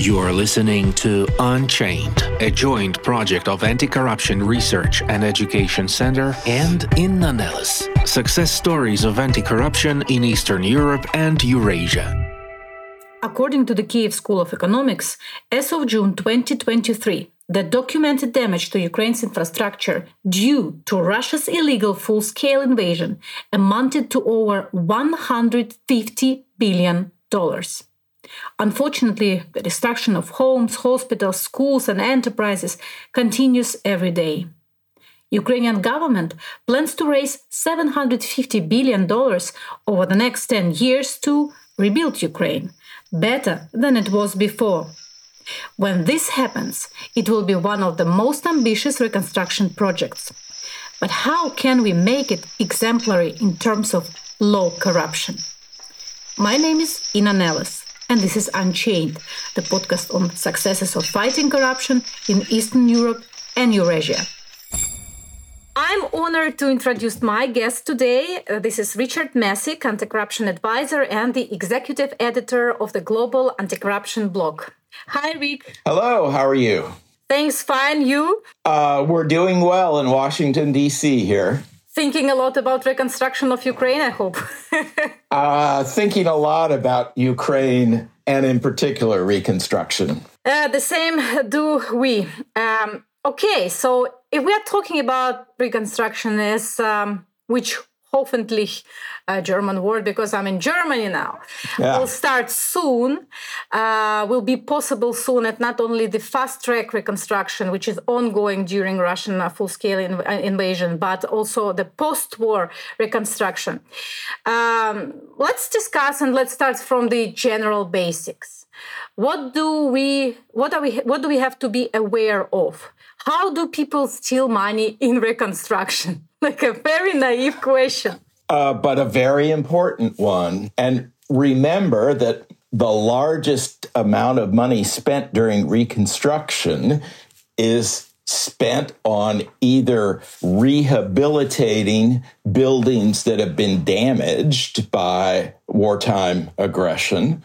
You are listening to Unchained, a joint project of Anti Corruption Research and Education Center and Inna Nelles, success stories of anti corruption in Eastern Europe and Eurasia. According to the Kiev School of Economics, as of June 2023, the documented damage to Ukraine's infrastructure due to Russia's illegal full scale invasion amounted to over $150 billion. Unfortunately, the destruction of homes, hospitals, schools, and enterprises continues every day. Ukrainian government plans to raise $750 billion over the next 10 years to rebuild Ukraine, better than it was before. When this happens, it will be one of the most ambitious reconstruction projects. But how can we make it exemplary in terms of low corruption? My name is Inna Nelles, and this is Unchained, the podcast on successes of fighting corruption in Eastern Europe and Eurasia. I'm honored to introduce my guest today. Uh, this is Richard Messick, anti corruption advisor and the executive editor of the Global Anti Corruption blog. Hi, Rick. Hello, how are you? Thanks, fine. You? Uh, we're doing well in Washington, D.C. here. Thinking a lot about reconstruction of Ukraine, I hope. uh, thinking a lot about Ukraine and, in particular, reconstruction. Uh, the same do we. Um, okay, so if we are talking about reconstruction, as um, which hoffentlich a German word because I'm in Germany now, yeah. will start soon, uh, will be possible soon at not only the fast track reconstruction, which is ongoing during Russian uh, full scale in, uh, invasion, but also the post war reconstruction. Um, let's discuss and let's start from the general basics. What do we, what are we, what do we have to be aware of? How do people steal money in reconstruction? like a very naive question. Uh, but a very important one. And remember that the largest amount of money spent during Reconstruction is spent on either rehabilitating buildings that have been damaged by wartime aggression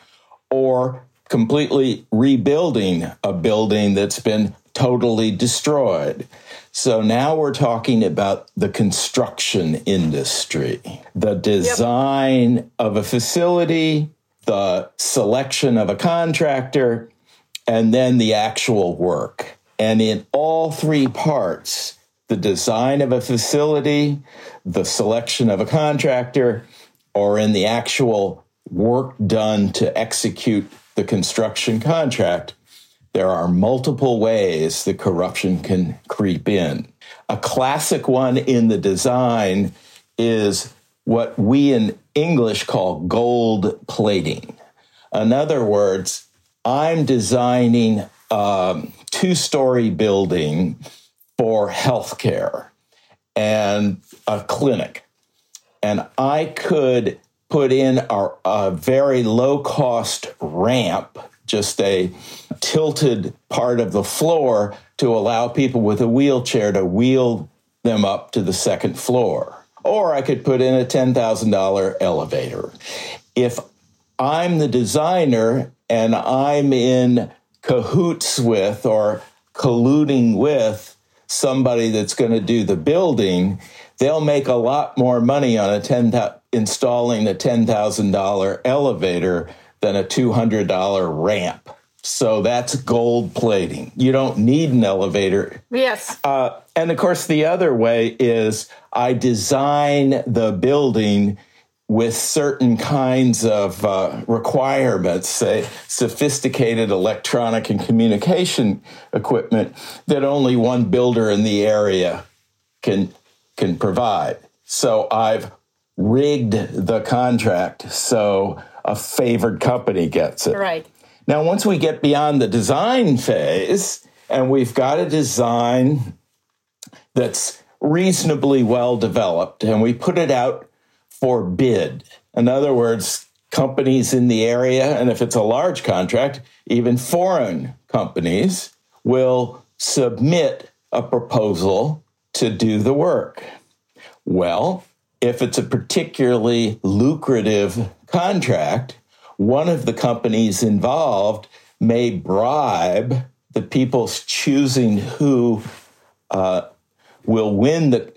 or completely rebuilding a building that's been totally destroyed. So now we're talking about the construction industry, the design yep. of a facility, the selection of a contractor, and then the actual work. And in all three parts, the design of a facility, the selection of a contractor, or in the actual work done to execute the construction contract, there are multiple ways that corruption can creep in. A classic one in the design is what we in English call gold plating. In other words, I'm designing um, a two story building for healthcare and a clinic. And I could put in a, very low cost ramp just a tilted part of the floor to allow people with a wheelchair to wheel them up to the second floor. Or I could put in a $10,000 elevator. If I'm the designer and I'm in cahoots with or colluding with somebody that's going to do the building, they'll make a lot more money on a 10, installing a $10,000 elevator than a $200 ramp. So that's gold plating. You don't need an elevator. Yes. Uh, and of course, the other way is I design the building with certain kinds of uh, requirements, say sophisticated electronic and communication equipment that only one builder in the area can can provide. So I've rigged the contract so a favored company gets it. Right. Now, once we get beyond the design phase and we've got a design that's reasonably well developed and we put it out for bid, in other words, companies in the area, and if it's a large contract, even foreign companies will submit a proposal to do the work. Well, if it's a particularly lucrative contract, one of the companies involved may bribe the people choosing who uh, will win the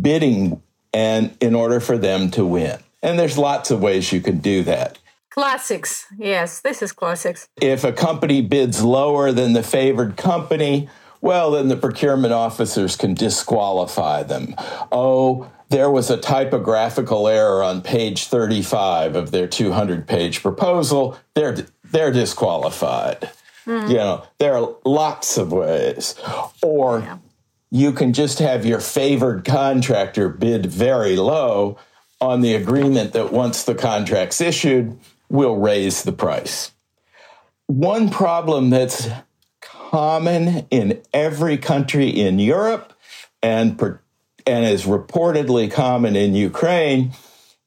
bidding and in order for them to win. And there's lots of ways you can do that. Classics. Yes, this is classics. If a company bids lower than the favored company, well, then the procurement officers can disqualify them. Oh, there was a typographical error on page 35 of their 200 page proposal. They're, they're disqualified. Mm-hmm. You know, there are lots of ways. Or yeah. you can just have your favored contractor bid very low on the agreement that once the contract's issued, we'll raise the price. One problem that's common in every country in Europe and, and is reportedly common in Ukraine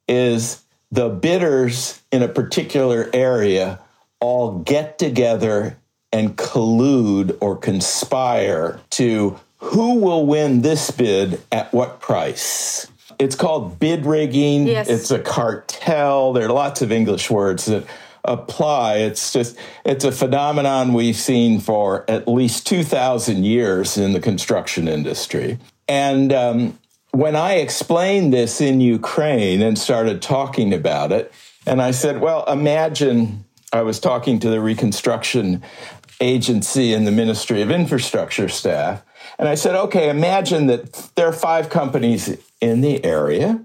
is the bidders in a particular area all get together and collude or conspire to who will win this bid at what price. It's called bid rigging. Yes. It's a cartel. There are lots of English words that apply. It's just, it's a phenomenon we've seen for at least 2,000 years in the construction industry. And um, when I explained this in Ukraine and started talking about it, and I said, well, imagine I was talking to the reconstruction agency and the Ministry of Infrastructure staff. And I said, okay, imagine that there are five companies in the area,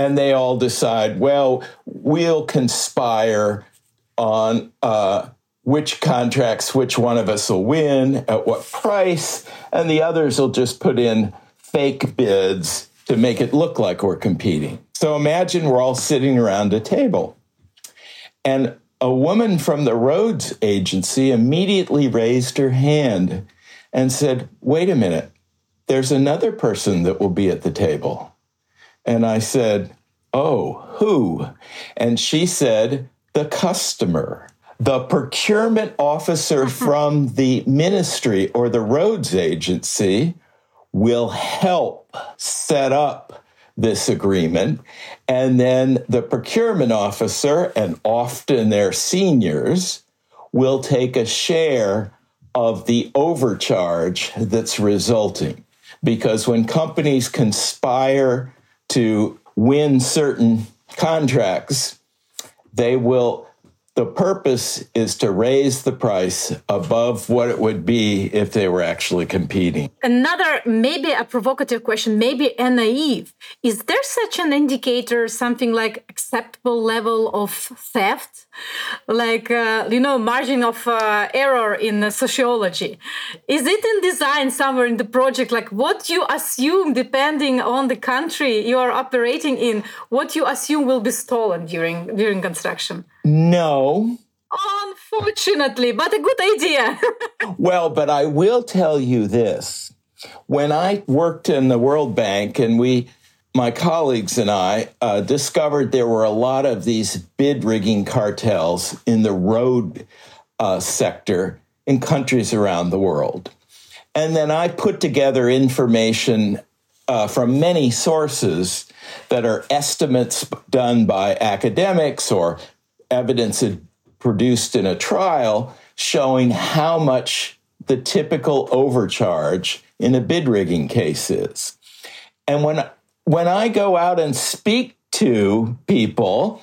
and they all decide, well, we'll conspire on uh, which contracts, which one of us will win, at what price, and the others will just put in fake bids to make it look like we're competing. So imagine we're all sitting around a table. And a woman from the roads agency immediately raised her hand and said, Wait a minute, there's another person that will be at the table. And I said, Oh, who? And she said, The customer. The procurement officer from the ministry or the roads agency will help set up this agreement. And then the procurement officer, and often their seniors, will take a share of the overcharge that's resulting. Because when companies conspire to win certain contracts, they will the purpose is to raise the price above what it would be if they were actually competing. Another, maybe a provocative question, maybe a naive. Is there such an indicator, something like acceptable level of theft? Like, uh, you know, margin of uh, error in sociology. Is it in design somewhere in the project? Like, what you assume, depending on the country you are operating in, what you assume will be stolen during, during construction? No. Unfortunately, but a good idea. well, but I will tell you this. When I worked in the World Bank and we, my colleagues and I, uh, discovered there were a lot of these bid rigging cartels in the road uh, sector in countries around the world. And then I put together information uh, from many sources that are estimates done by academics or evidence produced in a trial showing how much the typical overcharge in a bid rigging case is. And when when I go out and speak to people,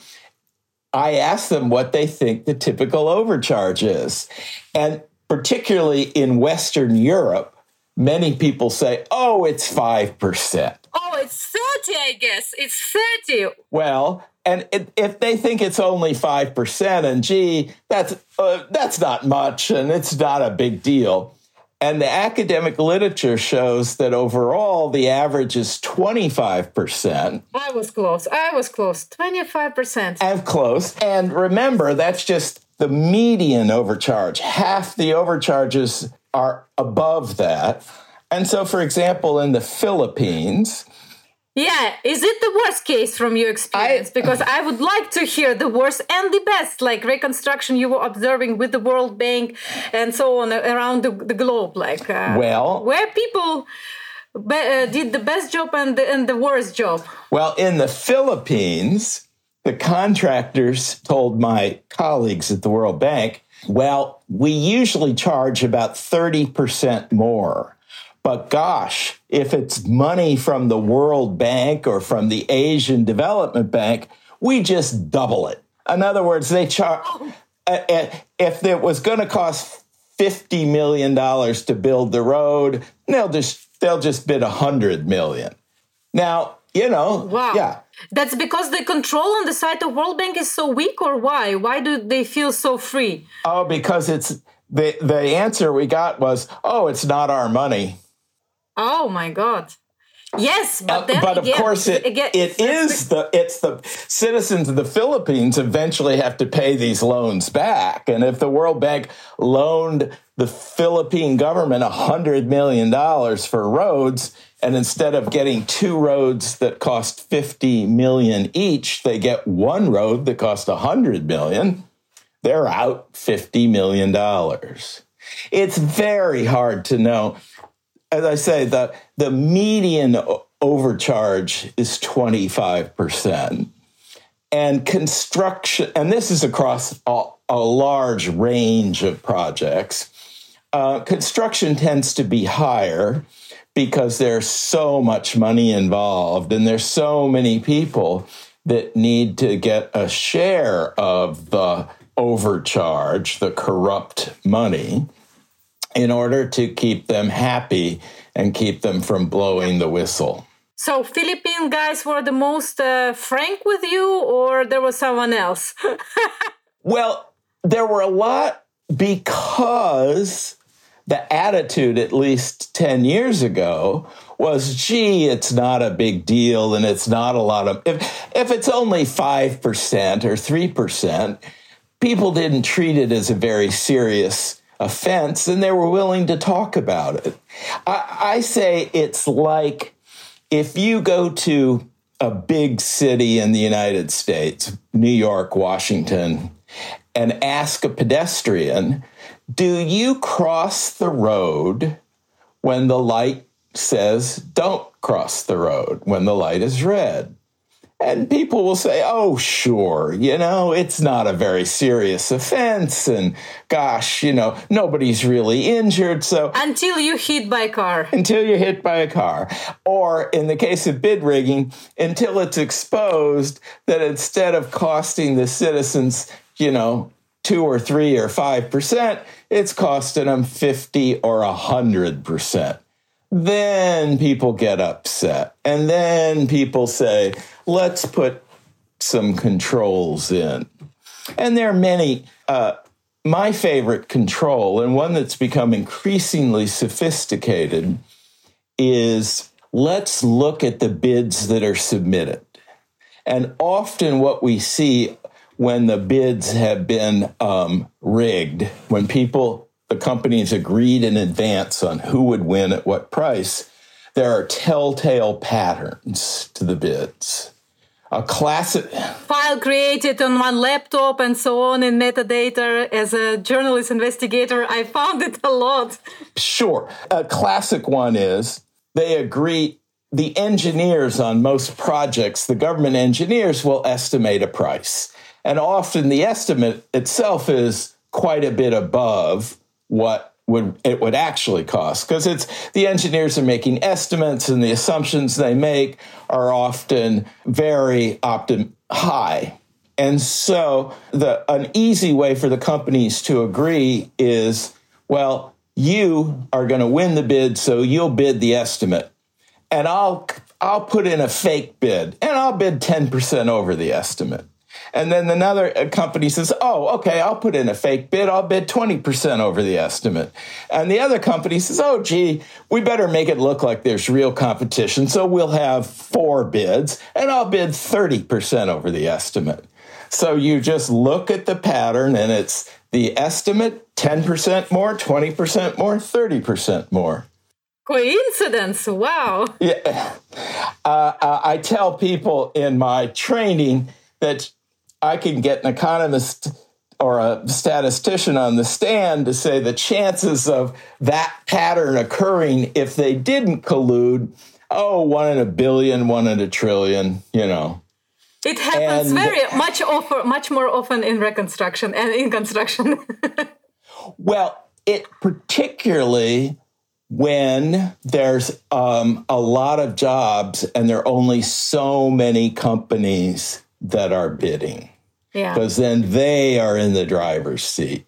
I ask them what they think the typical overcharge is. And particularly in Western Europe, many people say, oh, it's 5%. Oh, it's 30, I guess. It's 30. Well, and it, if they think it's only 5% and gee that's uh, that's not much and it's not a big deal and the academic literature shows that overall the average is 25%. I was close. I was close. 25%. And close. And remember, that's just the median overcharge. Half the overcharges are above that. And so, for example, in the Philippines, yeah, is it the worst case from your experience? I, because I would like to hear the worst and the best, like reconstruction you were observing with the World Bank and so on around the, the globe. Like, uh, well, where people be, uh, did the best job and the, and the worst job. Well, in the Philippines, the contractors told my colleagues at the World Bank, well, we usually charge about 30% more. But gosh, if it's money from the World Bank or from the Asian Development Bank, we just double it. In other words, they charge, if it was going to cost $50 million to build the road, they'll just, they'll just bid a 100 million. Now, you know, wow. yeah. That's because the control on the side of World Bank is so weak, or why? Why do they feel so free? Oh, because it's the the answer we got was, oh, it's not our money. Oh my God. Yes, but, uh, but again, of course it, again, it is the it's the citizens of the Philippines eventually have to pay these loans back, and if the World Bank loaned the Philippine government a hundred million dollars for roads, and instead of getting two roads that cost fifty million each, they get one road that cost a hundred million, they're out fifty million dollars. It's very hard to know as I say, the the median overcharge is 25%. And construction, and this is across a, a large range of projects. Uh, construction tends to be higher because there's so much money involved and there's so many people that need to get a share of the overcharge, the corrupt money in order to keep them happy and keep them from blowing the whistle. So, Philippine guys were the most uh, frank with you, or there was someone else? well, there were a lot because the attitude, at least 10 years ago, was gee, it's not a big deal and it's not a lot of. If, if it's only 5% or 3%, people didn't treat it as a very serious offense and they were willing to talk about it. I, I say it's like if you go to a big city in the United States, New York, Washington, and ask a pedestrian, do you cross the road when the light says don't cross the road, when the light is red? And people will say, oh, sure, you know, it's not a very serious offense. And gosh, you know, nobody's really injured. So until you hit by a car. Until you're hit by a car. Or in the case of bid rigging, until it's exposed that instead of costing the citizens, you know, two or three or five percent, it's costing them 50 or a hundred percent then people get upset. And then people say, let's put some controls in. And there are many. Uh, my favorite control, and one that's become increasingly sophisticated, is let's look at the bids that are submitted. And often what we see when the bids have been um, rigged, when people the companies agreed in advance on who would win at what price, there are telltale patterns to the bids. A classic file created on one laptop and so on in metadata. As a journalist investigator, I found it a lot. Sure. A classic one is they agree, the engineers on most projects, the government engineers will estimate a price. And often the estimate itself is quite a bit above what would it would actually cost. Because it's the engineers are making estimates and the assumptions they make are often very optim- high. And so the an easy way for the companies to agree is well you are going to win the bid so you'll bid the estimate. And I'll I'll put in a fake bid and I'll bid 10% over the estimate and then another uh, company says, oh, okay, I'll put in a fake bid. I'll bid 20% over the estimate. And the other company says, oh, gee, we better make it look like there's real competition. So we'll have four bids and I'll bid 30% over the estimate. So you just look at the pattern and it's the estimate 10% more, 20% more, 30% more. Coincidence. Wow. Yeah. Uh, uh I tell people in my training that I can get an economist or a statistician on the stand to say the chances of that pattern occurring if they didn't collude, oh, one in a billion, one in a trillion, you know. It happens and, very much offer, much more often in reconstruction and in construction. well, it particularly when there's um, a lot of jobs and there are only so many companies that are bidding. Yeah. Because then they are in the driver's seat.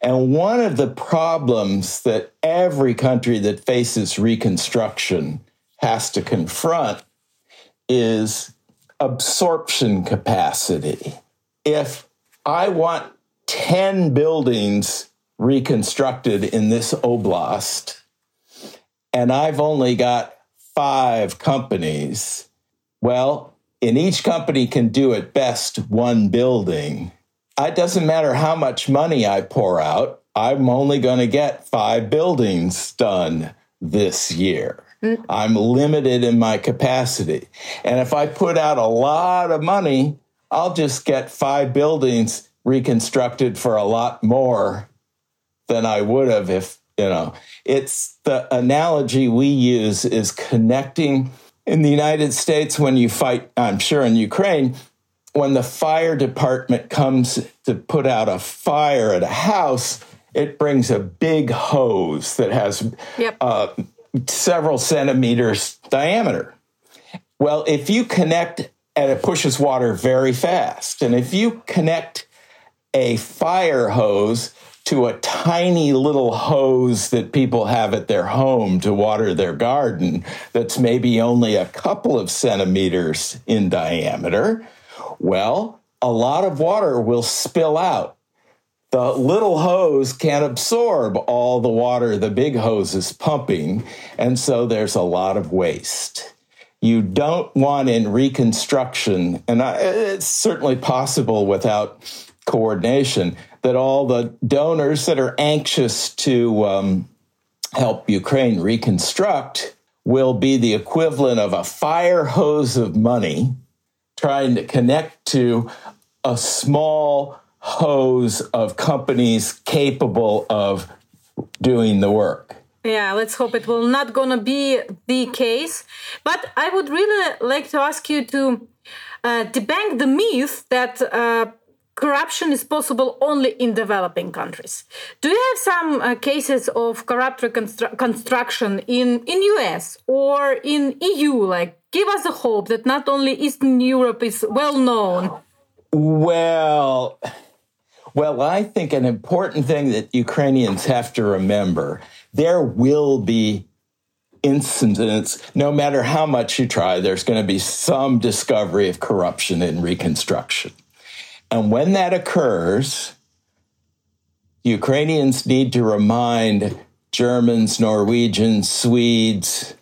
And one of the problems that every country that faces reconstruction has to confront is absorption capacity. If I want 10 buildings reconstructed in this oblast, and I've only got five companies, well, and each company can do at best one building. It doesn't matter how much money I pour out, I'm only going to get five buildings done this year. Mm. I'm limited in my capacity. And if I put out a lot of money, I'll just get five buildings reconstructed for a lot more than I would have if, you know, it's the analogy we use is connecting in the United States when you fight, I'm sure in Ukraine, when the fire department comes to put out a fire at a house, it brings a big hose that has yep. uh, several centimeters diameter. Well, if you connect and it pushes water very fast, and if you connect a fire hose to a tiny little hose that people have at their home to water their garden that's maybe only a couple of centimeters in diameter, well, a lot of water will spill out the little hose can't absorb all the water the big hose is pumping, and so there's a lot of waste. You don't want in reconstruction, and it's certainly possible without coordination, that all the donors that are anxious to um, help Ukraine reconstruct will be the equivalent of a fire hose of money trying to connect to a small hose of companies capable of doing the work. Yeah, let's hope it will not gonna be the case. But I would really like to ask you to uh, debunk the myth that uh, corruption is possible only in developing countries. Do you have some uh, cases of corrupt reconstru- construction in in US or in EU? Like, give us a hope that not only Eastern Europe is well known. Well well, I think an important thing that Ukrainians have to remember there will be incidents, no matter how much you try, there's going to be some discovery of corruption in reconstruction. And when that occurs, Ukrainians need to remind Germans, Norwegians, Swedes,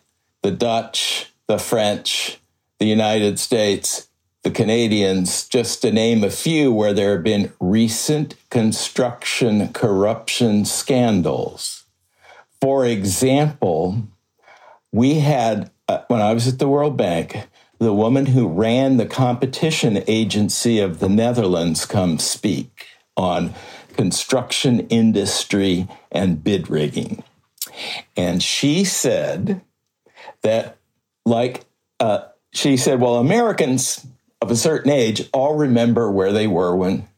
the Dutch, the French, the United States the Canadians, just to name a few where there have been recent construction corruption scandals. For example, we had, uh, when I was at the World Bank, the woman who ran the competition agency of the Netherlands come speak on construction industry and bid rigging. And she said that, like, uh, she said, well, Americans of a certain age all remember where they were when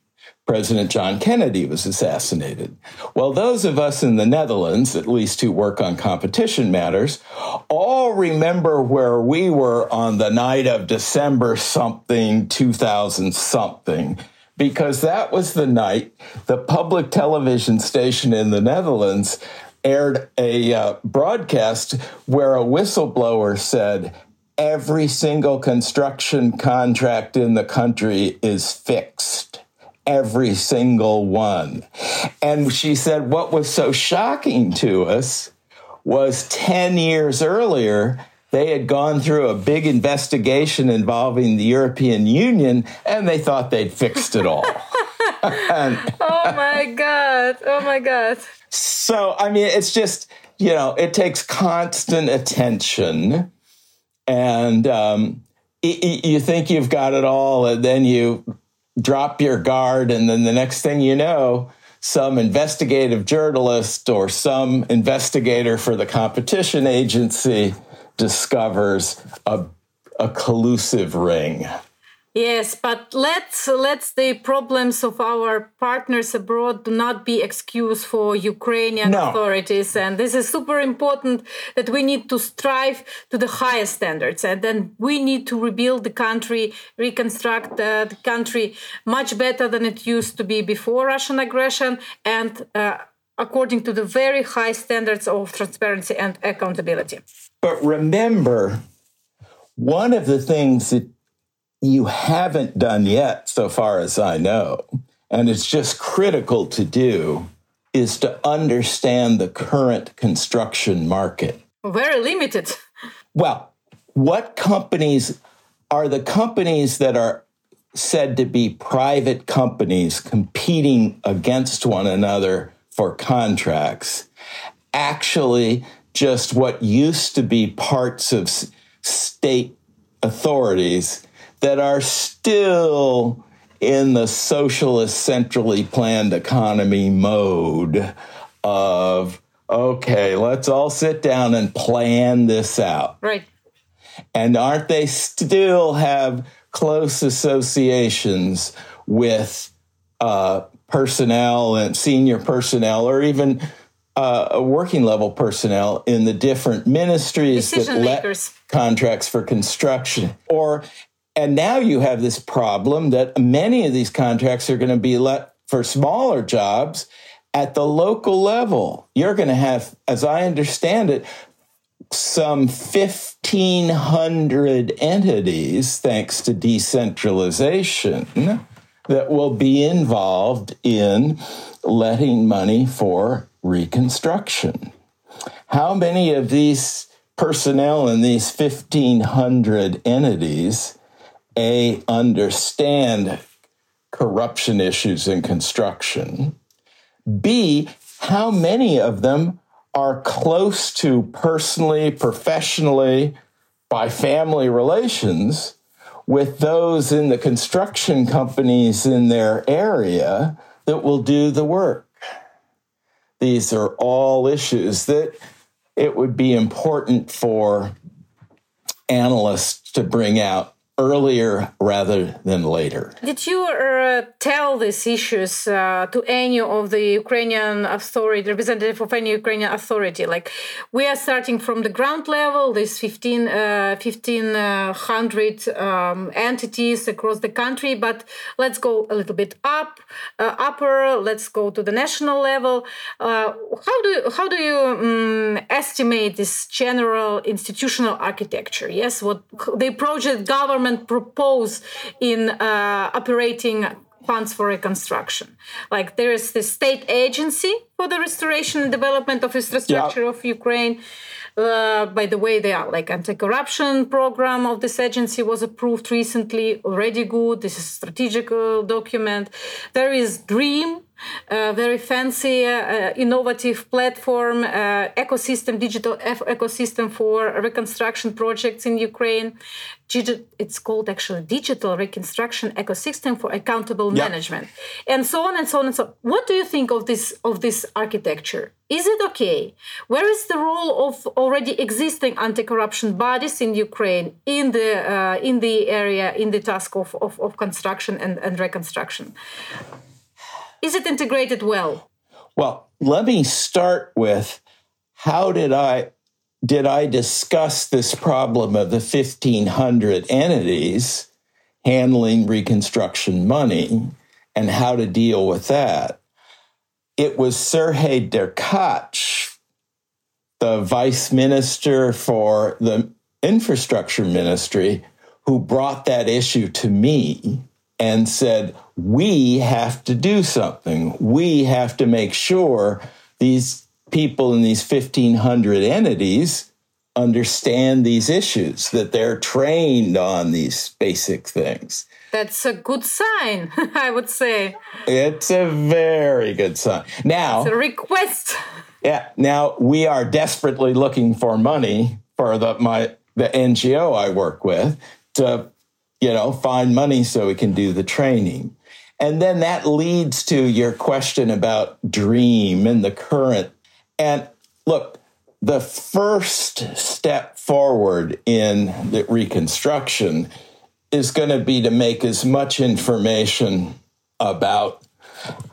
President John Kennedy was assassinated. Well, those of us in the Netherlands, at least who work on competition matters, all remember where we were on the night of December something, 2000 something, because that was the night the public television station in the Netherlands aired a uh, broadcast where a whistleblower said, every single construction contract in the country is fixed. Every single one. And she said, what was so shocking to us was 10 years earlier, they had gone through a big investigation involving the European Union and they thought they'd fixed it all. and, oh my God. Oh my God. So, I mean, it's just, you know, it takes constant attention and um, you think you've got it all, and then you drop your guard, and then the next thing you know, some investigative journalist or some investigator for the competition agency discovers a, a collusive ring. Yes, but let's let's the problems of our partners abroad do not be excuse for Ukrainian No. authorities, and this is super important that we need to strive to the highest standards, and then we need to rebuild the country, reconstruct uh, the country much better than it used to be before Russian aggression, and uh, according to the very high standards of transparency and accountability. But remember, one of the things that you haven't done yet, so far as I know, and it's just critical to do, is to understand the current construction market. Very limited. Well, what companies are the companies that are said to be private companies competing against one another for contracts actually just what used to be parts of state authorities that are still in the socialist centrally planned economy mode of okay let's all sit down and plan this out. Right. and aren't they still have close associations with uh, personnel and senior personnel or even uh, working level personnel in the different ministries that let contracts for construction? Or and now you have this problem that many of these contracts are going to be let for smaller jobs at the local level you're going to have as i understand it some 1,500 entities, thanks to decentralization, that will be involved in letting money for reconstruction. How many of these personnel in these 1,500 entities A, understand corruption issues in construction? B, how many of them are close to personally, professionally, by family relations with those in the construction companies in their area that will do the work? These are all issues that it would be important for analysts to bring out earlier rather than later. Did you uh, tell these issues uh, to any of the Ukrainian authority, representative of any Ukrainian authority? Like, we are starting from the ground level, these 15, uh, 1,500 um, entities across the country, but let's go a little bit up, uh, upper, let's go to the national level. Uh, how do, how do you um, estimate this general institutional architecture? Yes, what the project government propose in uh, operating funds for reconstruction. Like there is the state agency for the restoration and development of infrastructure of Ukraine. Uh, by the way, the like anti-corruption program of this agency was approved recently. Already good. This is a strategic uh, document. There is Dream, very fancy, uh, innovative platform, uh, ecosystem, digital ecosystem for reconstruction projects in Ukraine. It's called actually Digital Reconstruction Ecosystem for Accountable Yeah. Management, and so on and so on and so. On. What do you think of this of this architecture? Is it okay? Where is the role of already existing anti-corruption bodies in Ukraine in the uh, in the area in the task of, of, of construction and, and reconstruction? Is it integrated well? Well, let me start with how did I did I discuss this problem of the 1500 entities handling reconstruction money and how to deal with that? It was Sergei Derkach, the vice minister for the infrastructure ministry, who brought that issue to me and said, We have to do something. We have to make sure these people in these 1,500 entities understand these issues, that they're trained on these basic things. That's a good sign, I would say. It's a very good sign. Now, The request. yeah, now we are desperately looking for money for the my the NGO I work with to you know find money so we can do the training. And then that leads to your question about dream and the current. And look, the first step forward in the reconstruction is going to be to make as much information about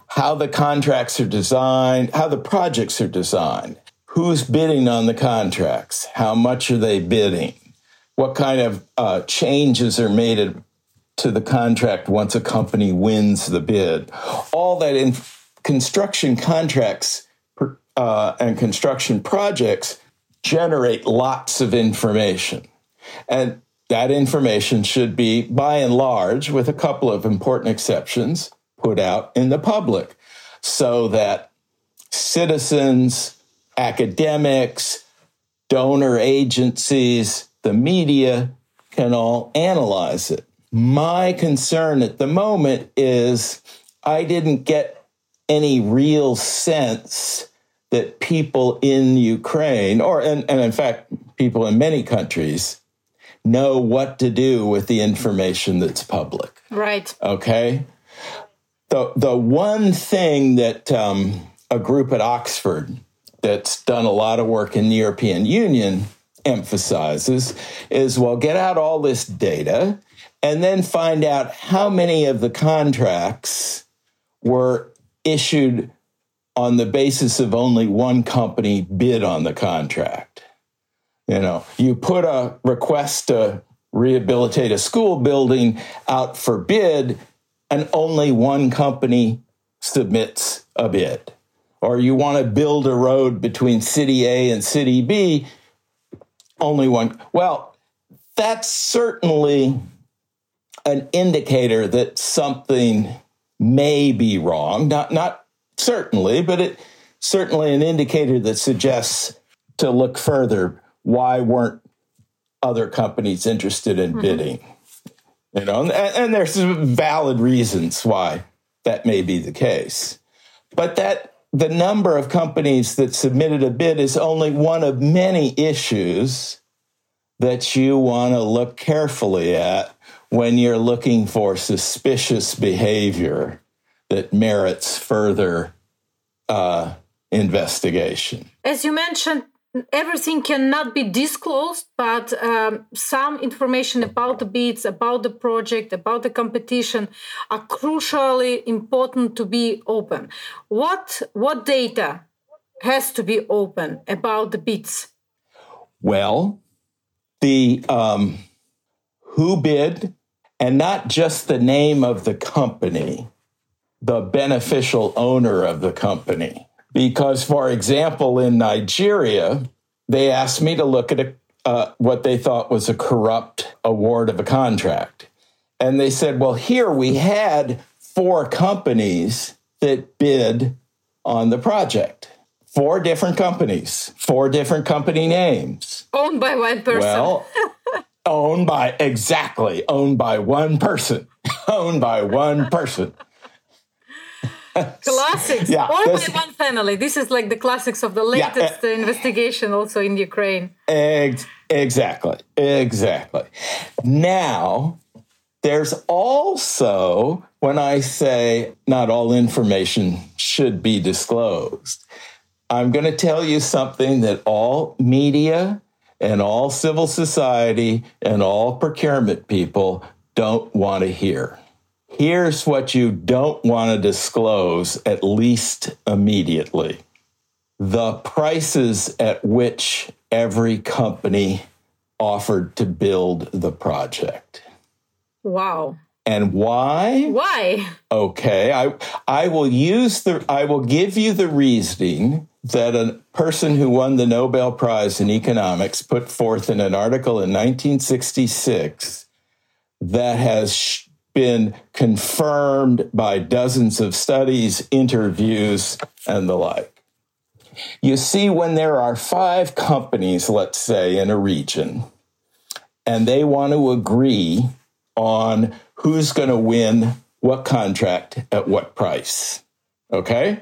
how the contracts are designed, how the projects are designed, who's bidding on the contracts, how much are they bidding, what kind of uh, changes are made to the contract once a company wins the bid. All that in construction contracts uh, and construction projects generate lots of information. And that information should be, by and large, with a couple of important exceptions, put out in the public so that citizens, academics, donor agencies, the media can all analyze it. My concern at the moment is I didn't get any real sense that people in Ukraine, or and, and in fact, people in many countries, know what to do with the information that's public. Right. Okay. The the one thing that um, a group at Oxford that's done a lot of work in the European Union emphasizes is well, get out all this data and then find out how many of the contracts were issued on the basis of only one company bid on the contract. You know, you put a request to rehabilitate a school building out for bid, and only one company submits a bid. Or you want to build a road between city A and city B, only one. Well, that's certainly an indicator that something may be wrong. Not, not certainly, but it certainly an indicator that suggests to look further why weren't other companies interested in mm-hmm. bidding? You know, and, and there's valid reasons why that may be the case. But that the number of companies that submitted a bid is only one of many issues that you want to look carefully at when you're looking for suspicious behavior that merits further uh, investigation. As you mentioned, everything cannot be disclosed, but um, some information about the bids, about the project, about the competition are crucially important to be open. What what data has to be open about the bids? Well, the um, who bid, and not just the name of the company, the beneficial owner of the company. Because, for example, in Nigeria, they asked me to look at a, uh, what they thought was a corrupt award of a contract. And they said, well, here we had four companies that bid on the project. Four different companies, four different company names. Owned by one person. Well, owned by, exactly, owned by one person. owned by one person. classics. Yeah, or by one family. This is like the classics of the latest yeah, uh, investigation also in Ukraine. Ex- exactly. Exactly. Now, there's also, when I say not all information should be disclosed, I'm going to tell you something that all media and all civil society and all procurement people don't want to hear here's what you don't want to disclose, at least immediately the prices at which every company offered to build the project. Wow. And why? Why? Okay, I I will use the I will give you the reasoning that a person who won the Nobel Prize in economics put forth in an article in 1966 that has been confirmed by dozens of studies, interviews, and the like. You see, when there are five companies, let's say, in a region, and they want to agree on who's going to win what contract at what price. Okay?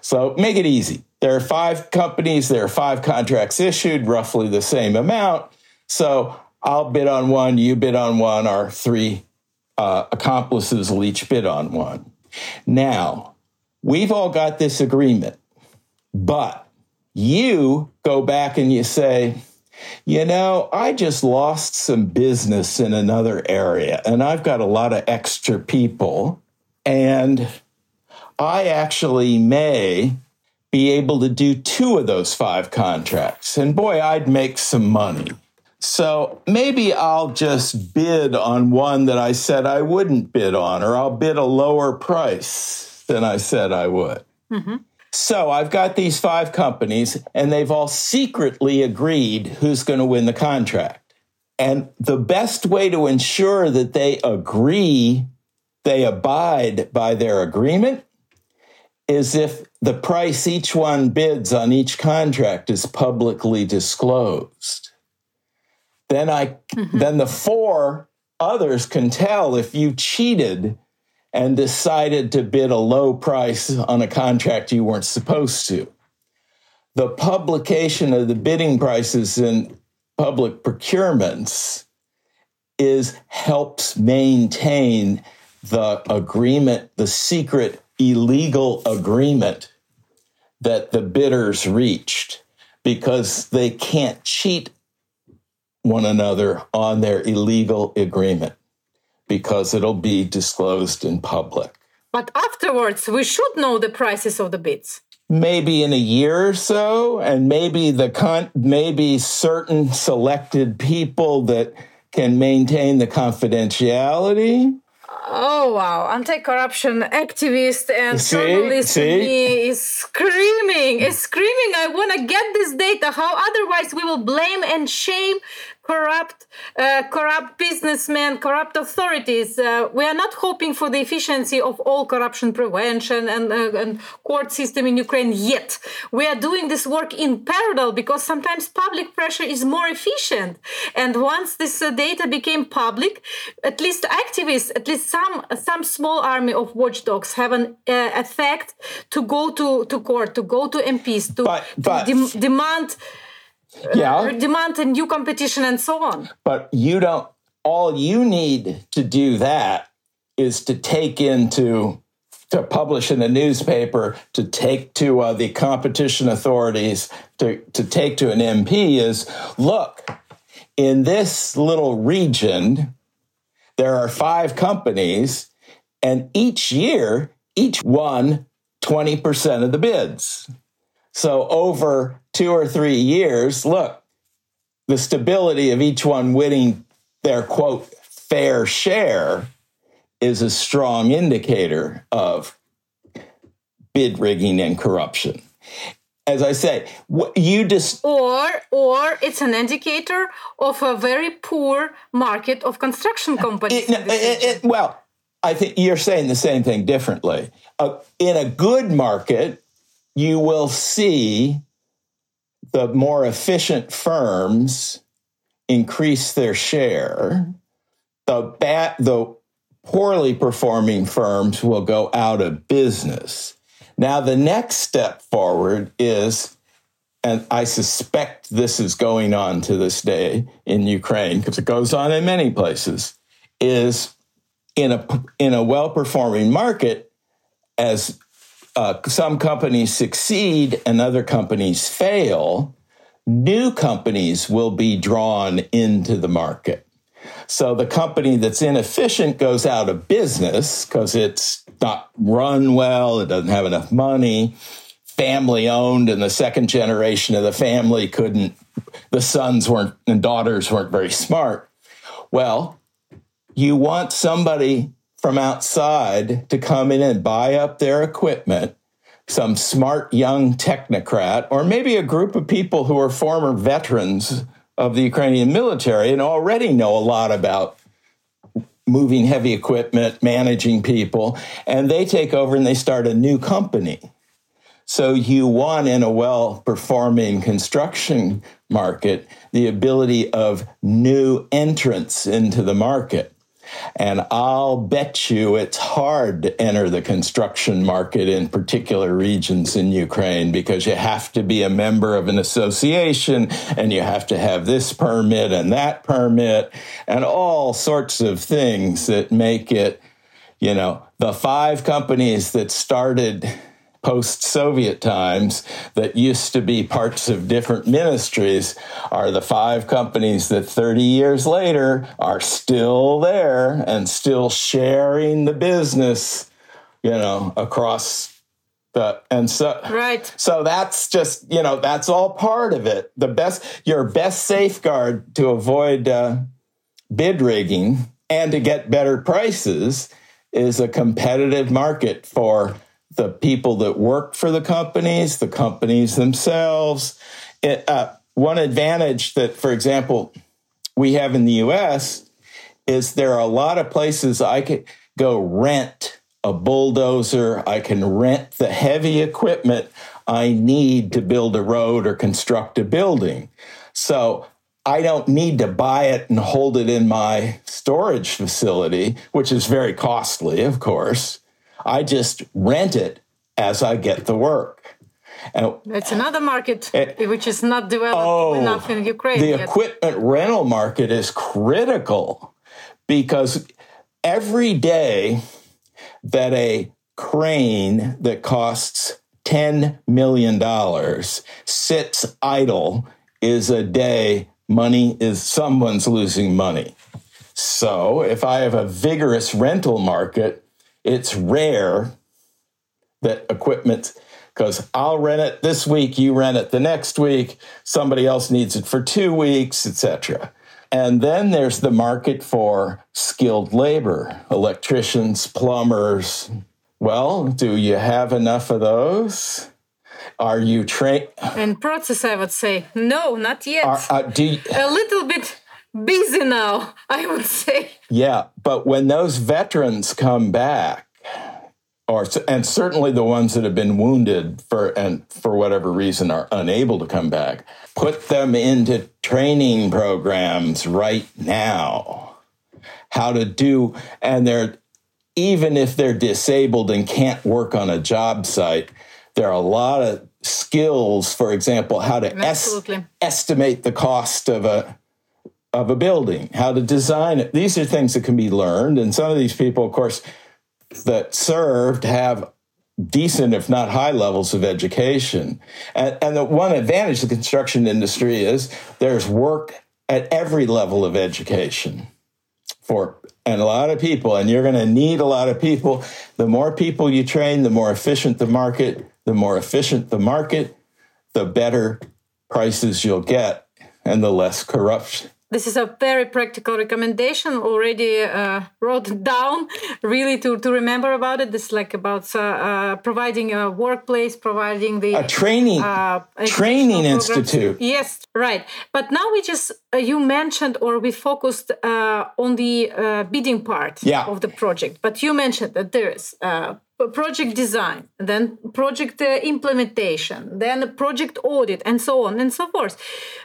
So make it easy. There are five companies, there are five contracts issued, roughly the same amount. So I'll bid on one, you bid on one, our three uh, accomplices will each bid on one. Now, we've all got this agreement, but you go back and you say, You know, I just lost some business in another area, and I've got a lot of extra people, and I actually may be able to do two of those five contracts. And boy, I'd make some money. So maybe I'll just bid on one that I said I wouldn't bid on, or I'll bid a lower price than I said I would. Mm-hmm. So I've got these five companies, and they've all secretly agreed who's going to win the contract. And the best way to ensure that they agree, they abide by their agreement, is if the price each one bids on each contract is publicly disclosed. Then I mm-hmm. then the four others can tell if you cheated and decided to bid a low price on a contract you weren't supposed to. The publication of the bidding prices in public procurements is helps maintain the agreement, the secret illegal agreement that the bidders reached because they can't cheat one another on their illegal agreement because it'll be disclosed in public. But afterwards, we should know the prices of the bids. Maybe in a year or so, and maybe the con- maybe certain selected people that can maintain the confidentiality. Oh wow! Anti-corruption activist and see, journalist see? is screaming, is screaming. I want to get this data. How otherwise we will blame and shame corrupt, uh, corrupt businessmen, corrupt authorities. Uh, we are not hoping for the efficiency of all corruption prevention and, uh, and court system in Ukraine yet. We are doing this work in parallel because sometimes public pressure is more efficient. And once this uh, data became public, at least activists, at least some some small army of watchdogs have an uh, effect to go to, to court, to go to MPs, to, but, but, to de- demand yeah. Demand a new competition and so on. But you don't, all you need to do that is to take into, to publish in the newspaper, to take to uh, the competition authorities, to, to take to an MP is look, in this little region, there are five companies, and each year, each won 20% of the bids. So over two or three years, look, the stability of each one winning their quote fair share is a strong indicator of bid rigging and corruption. As I say, you just or or it's an indicator of a very poor market of construction companies. It, it, it, well, I think you're saying the same thing differently. Uh, in a good market, you will see the more efficient firms increase their share. The bad, the poorly performing firms will go out of business. Now, the next step forward is, and I suspect this is going on to this day in Ukraine because it goes on in many places, is in a in a well performing market as uh, some companies succeed and other companies fail, new companies will be drawn into the market. So the company that's inefficient goes out of business because it's not run well, it doesn't have enough money, family owned, and the second generation of the family couldn't, the sons weren't and daughters weren't very smart. Well, you want somebody from outside to come in and buy up their equipment, some smart young technocrat, or maybe a group of people who are former veterans of the Ukrainian military and already know a lot about moving heavy equipment, managing people, and they take over and they start a new company. So you want in a well performing construction market the ability of new entrants into the market. And I'll bet you it's hard to enter the construction market in particular regions in Ukraine because you have to be a member of an association and you have to have this permit and that permit and all sorts of things that make it, you know, the five companies that started post Soviet times that used to be parts of different ministries are the five companies that 30 years later are still there and still sharing the business, you know, across the, and so right. so that's just you know that's all part of it. The best your best safeguard to avoid uh, bid rigging and to get better prices is a competitive market for the people that work for the companies, the companies themselves. It, uh, one advantage that, for example, we have in the US is there are a lot of places I could go rent a bulldozer, I can rent the heavy equipment I need to build a road or construct a building. So I don't need to buy it and hold it in my storage facility, which is very costly, of course. I just rent it as I get the work. And it's another market it, which is not developed oh, enough in Ukraine. The yet. equipment rental market is critical because every day that a crane that costs $10 million sits idle is a day money is someone's losing money. So if I have a vigorous rental market, it's rare that equipment because I'll rent it this week, you rent it the next week, somebody else needs it for two weeks, etc. And then there's the market for skilled labor, electricians, plumbers. Well, do you have enough of those? Are you trained? In process, I would say no, not yet. Are, uh, you... a little bit busy now, I would say. Yeah, but when those veterans come back, or and certainly the ones that have been wounded for and for whatever reason are unable to come back, put them into training programs right now. How to do, and they're even if they're disabled and can't work on a job site, there are a lot of skills, for example, how to es- estimate the cost of a of a building, how to design it. These are things that can be learned. And some of these people, of course, that served have decent, if not high levels of education. And, and the one advantage of the construction industry is there's work at every level of education for and a lot of people and you're going to need a lot of people the more people you train the more efficient the market the more efficient the market, the better prices you'll get and the less corruption. This is a very practical recommendation already uh, wrote down, really to, to remember about it. This is like about uh, uh, providing a workplace, providing the a training uh, training institute. Yes, right. But now we just uh, you mentioned or we focused uh, on the bidding part yeah. of the project. But you mentioned that there is project design, then project uh, implementation, then project audit, and so on and so forth.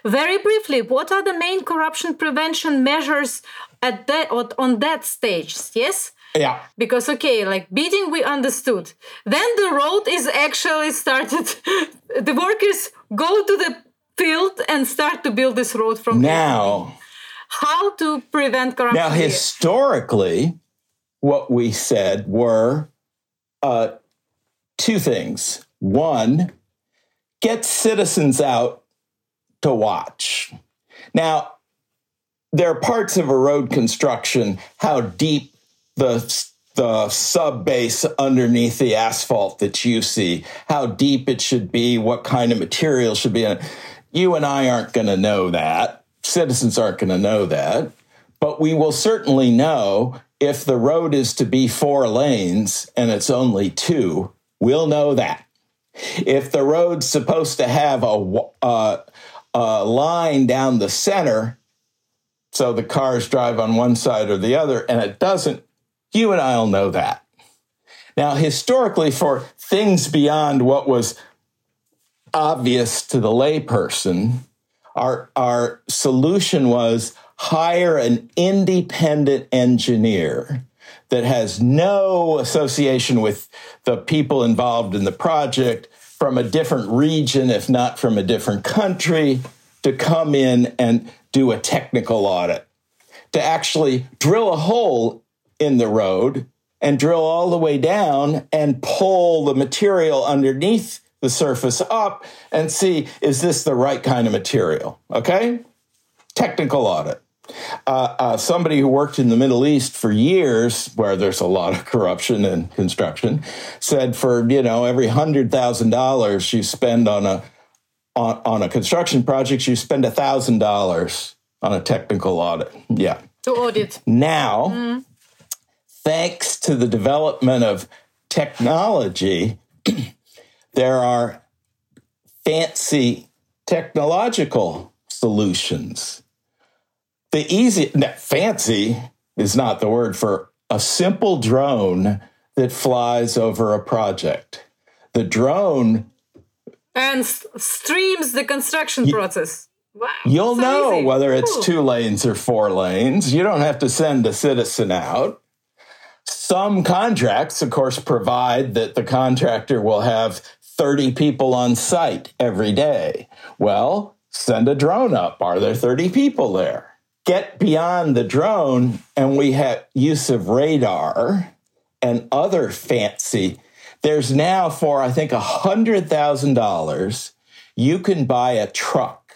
Very briefly, what are the main corruption prevention measures at that on that stage? Yes. Yeah. Because okay, like bidding, we understood. Then the road is actually started. the workers go to the field and start to build this road from now. How to prevent corruption? Now, historically, what we said were uh, two things. One, get citizens out to watch. Now, there are parts of a road construction, how deep the the sub base underneath the asphalt that you see, how deep it should be, what kind of material should be in it. You and I aren't going to know that. Citizens aren't going to know that. But we will certainly know if the road is to be four lanes and it's only two, we'll know that. If the road's supposed to have a, a, uh, a line down the center, so the cars drive on one side or the other, and it doesn't, you and I'll know that. Now, historically, for things beyond what was obvious to the layperson, our, our solution was hire an independent engineer that has no association with the people involved in the project from a different region, if not from a different country, to come in and do a technical audit, to actually drill a hole in the road and drill all the way down and pull the material underneath the surface up and see is this the right kind of material? Okay? Technical audit. Uh, uh, somebody who worked in the Middle East for years, where there's a lot of corruption in construction, said for you know every hundred thousand dollars you spend on a on, on a construction project, you spend a thousand dollars on a technical audit. Yeah, to audit. Now, mm. thanks to the development of technology, there are fancy technological solutions. The easy, fancy is not the word for a simple drone that flies over a project. The drone and streams the construction process. Wow, You'll so know easy. whether it's Ooh. two lanes or four lanes. You don't have to send a citizen out. Some contracts, of course, provide that the contractor will have 30 people on site every day. Well, send a drone up. Are there 30 people there? Get beyond the drone, and we have use of radar and other fancy. There's now for, I think, $100,000, you can buy a truck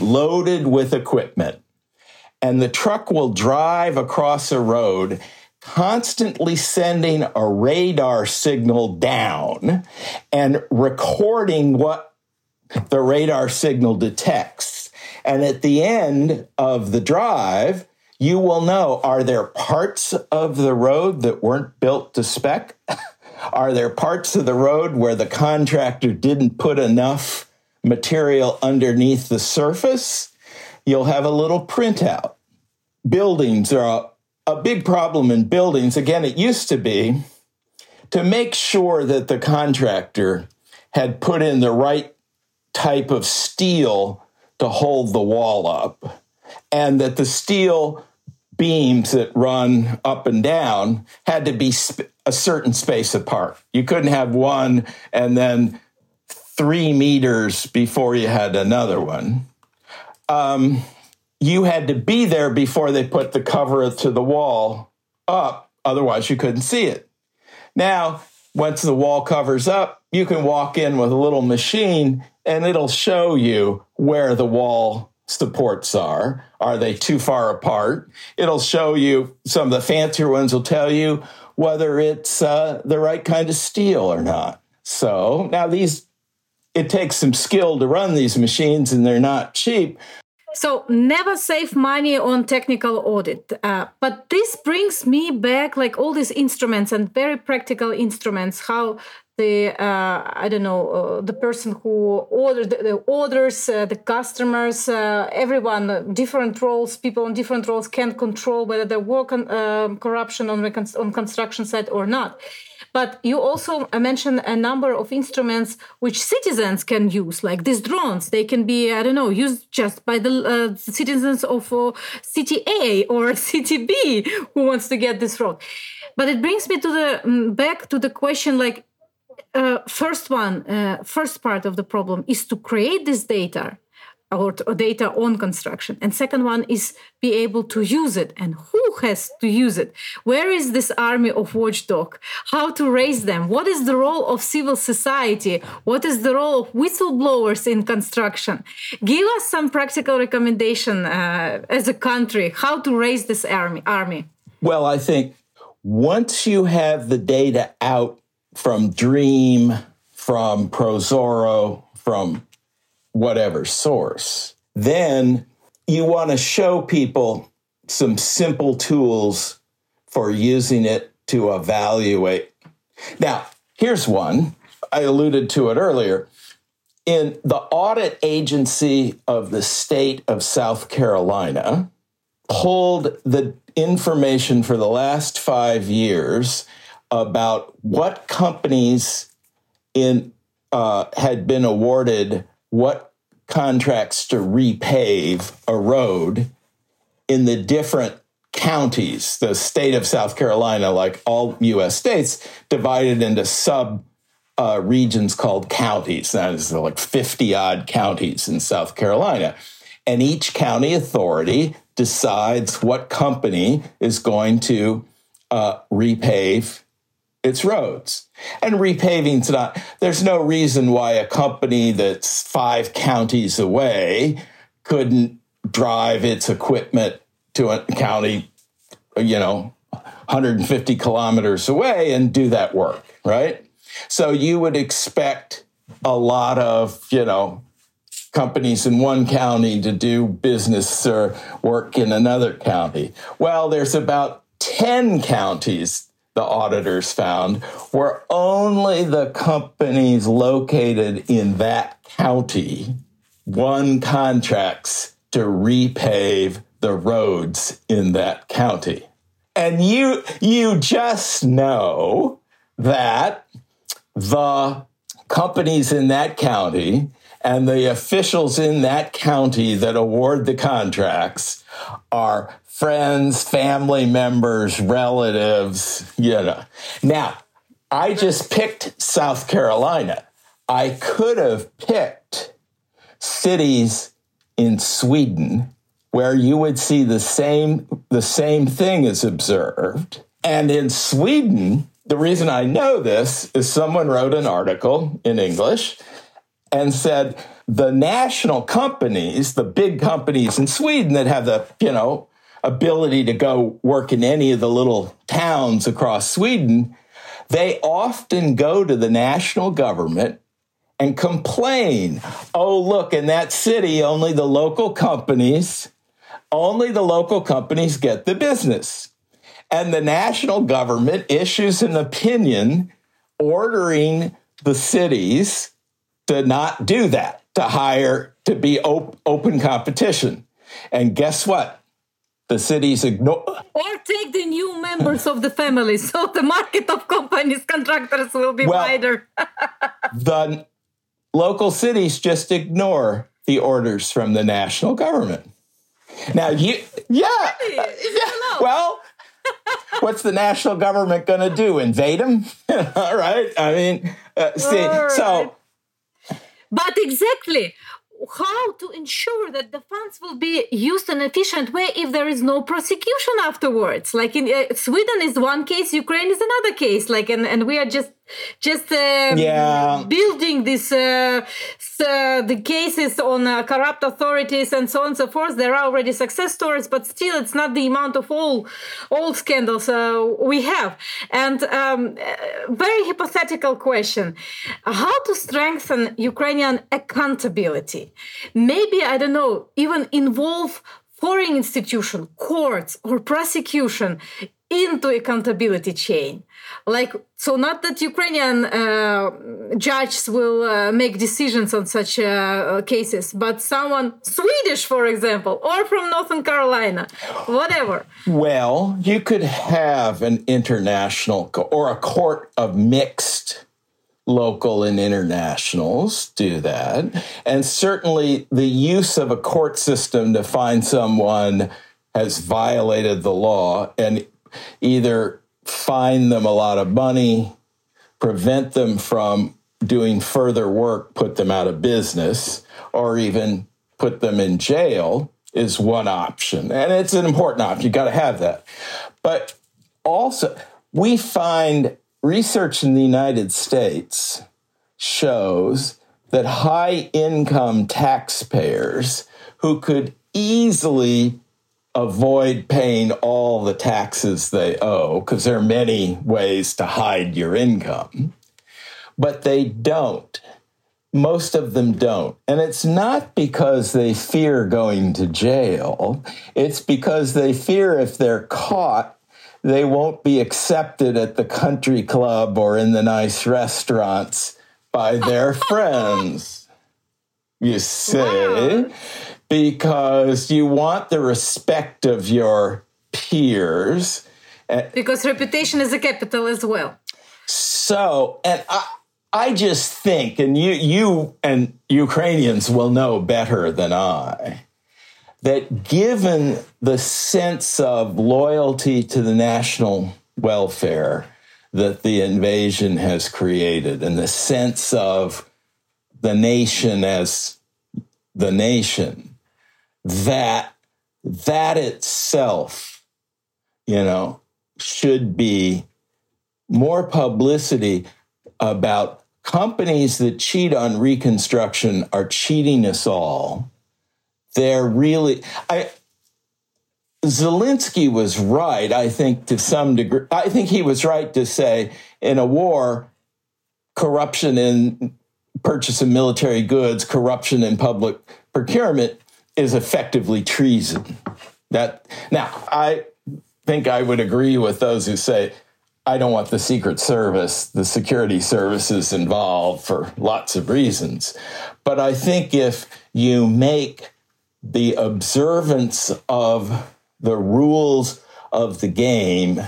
loaded with equipment. And the truck will drive across a road, constantly sending a radar signal down and recording what the radar signal detects. And at the end of the drive, you will know are there parts of the road that weren't built to spec? are there parts of the road where the contractor didn't put enough material underneath the surface, you'll have a little printout. Buildings are a, a big problem in buildings. Again, it used to be to make sure that the contractor had put in the right type of steel to hold the wall up, and that the steel beams that run up and down had to be sp- a certain space apart. You couldn't have one and then three meters before you had another one. Um, you had to be there before they put the cover to the wall up, otherwise, you couldn't see it. Now, once the wall covers up, you can walk in with a little machine and it'll show you where the wall supports are. Are they too far apart? It'll show you some of the fancier ones will tell you whether it's uh, the right kind of steel or not. So now these it takes some skill to run these machines and they're not cheap. So never save money on technical audit. Uh, but this brings me back like all these instruments and very practical instruments, how the uh, I don't know uh, the person who orders the, the orders, uh, the customers, uh, everyone, different roles, people on different roles can control whether they work on um, corruption on on construction site or not. But you also mentioned a number of instruments which citizens can use, like these drones. They can be, I don't know, used just by the uh, citizens of uh, city A or city B who wants to get this road. But it brings me to the um, back to the question, like uh, first one, uh, first part of the problem is to create this data or, or, data on construction. And second one is be able to use it. And who has to use it? Where is this army of watchdog? How to raise them? What is the role of civil society? What is the role of whistleblowers in construction? Give us some practical recommendation uh, as a country how to raise this army army. Well i think once you have the data out from dream from Prozorro from whatever source. Then you want to show people some simple tools for using it to evaluate. Now, here's one. I alluded to it earlier. In the audit agency of the state of South Carolina, pulled the information for the last five years about what companies in uh, had been awarded what contracts to repave a road in the different counties. The state of South Carolina, like all US states, divided into sub uh, regions called counties. That is like 50 odd counties in South Carolina. And each county authority decides what company is going to uh, repave its roads. And repaving's not, there's no reason why a company that's five counties away couldn't drive its equipment to a county, you know, 150 kilometers away and do that work, right? So you would expect a lot of, you know, companies in one county to do business or work in another county. Well, there's about 10 counties the auditors found were only the companies located in that county won contracts to repave the roads in that county. And you you just know that the companies in that county and the officials in that county that award the contracts are friends, family members, relatives, you know. Now, I just picked South Carolina. I could have picked cities in Sweden where you would see the same the same thing is observed. And in Sweden, the reason I know this is someone wrote an article in English and said the national companies, the big companies in Sweden that have the, you know, ability to go work in any of the little towns across Sweden, they often go to the national government and complain. Oh, look, in that city, only the local companies, only the local companies get the business. And the national government issues an opinion ordering the cities to not do that, to hire, to be op- open competition. And guess what? The cities ignore. Or take the new members of the family, so the market of companies, contractors will be well, wider. the local cities just ignore the orders from the national government. Now, you, yeah, yeah well, what's the national government going to do? Invade them? All right. I mean, uh, see, right. so. But exactly, how to ensure that the funds will be used in an efficient way if there is no prosecution afterwards? Like in uh, sweden is one case ukraine is another case. Like and, and we are just just um, yeah. building this uh, uh, the cases on uh, corrupt authorities and so on and so forth. There are already success stories but still it's not the amount of all all scandals uh, we have. And um, uh, very hypothetical question. How to strengthen ukrainian accountability? Maybe i don't know even involve foreign institution courts or prosecution into accountability chain. Like so not that ukrainian uh, judges will uh, make decisions on such uh, cases but someone swedish for example or from northern carolina whatever. Well you could have an international or a court of mixed local and internationals do that. And certainly the use of a court system to find someone has violated the law and either fine them a lot of money, prevent them from doing further work, put them out of business, or even put them in jail is one option. And it's an important option. You got to have that. But also, we find research in the United States shows that high income taxpayers who could easily avoid paying all the taxes they owe because there are many ways to hide your income, but they don't. Most of them don't. And it's not because they fear going to jail, it's because they fear if they're caught, they won't be accepted at the country club or in the nice restaurants by their friends. You see? Wow because you want the respect of your peers. Because reputation is a capital as well. So, and I, I just think, and you, you and Ukrainians will know better than I, that given the sense of loyalty to the national welfare that the invasion has created, and the sense of the nation as the nation, that that itself, you know, should be more publicity about companies that cheat on reconstruction are cheating us all. They're really, I, Zelensky was right, I think, to some degree. I think he was right to say in a war, corruption in purchase of military goods, corruption in public procurement is effectively treason. That now I think I would agree with those who say I don't want the Secret Service, the security services involved for lots of reasons. But I think if you make the observance of the rules of the game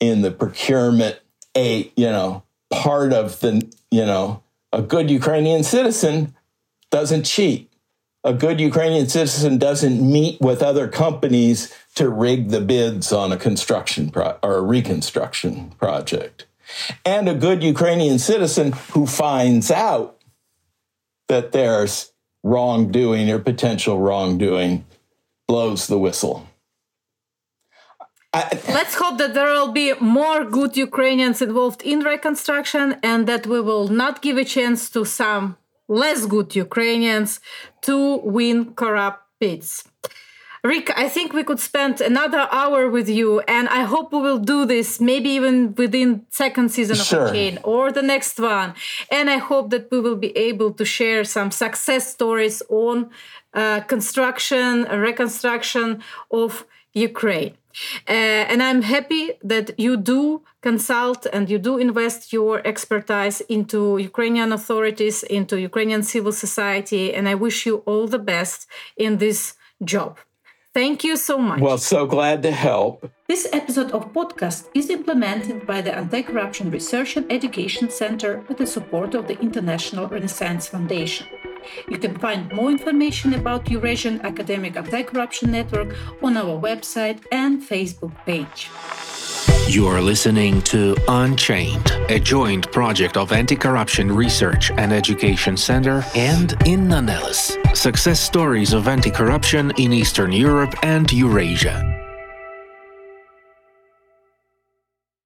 in the procurement a you know part of the you know a good Ukrainian citizen doesn't cheat. A good Ukrainian citizen doesn't meet with other companies to rig the bids on a construction pro- or a reconstruction project. And a good Ukrainian citizen who finds out that there's wrongdoing or potential wrongdoing blows the whistle. I, Let's hope that there will be more good Ukrainians involved in reconstruction and that we will not give a chance to some less good Ukrainians to win corrupt bids. Rick, I think we could spend another hour with you, and I hope we will do this maybe even within second season of sure. Chain or the next one. And I hope that we will be able to share some success stories on uh, construction, reconstruction of Ukraine. Uh, and I'm happy that you do consult and you do invest your expertise into Ukrainian authorities, into Ukrainian civil society. And I wish you all the best in this job. Thank you so much. Well, so glad to help. This episode of podcast is implemented by the Anti-Corruption Research and Education Center with the support of the International Renaissance Foundation. You can find more information about Eurasian Academic Anti-Corruption Network on our website and Facebook page. You are listening to Unchained, a joint project of Anti Corruption Research and Education Center and Inna Nelles, success stories of anti corruption in Eastern Europe and Eurasia.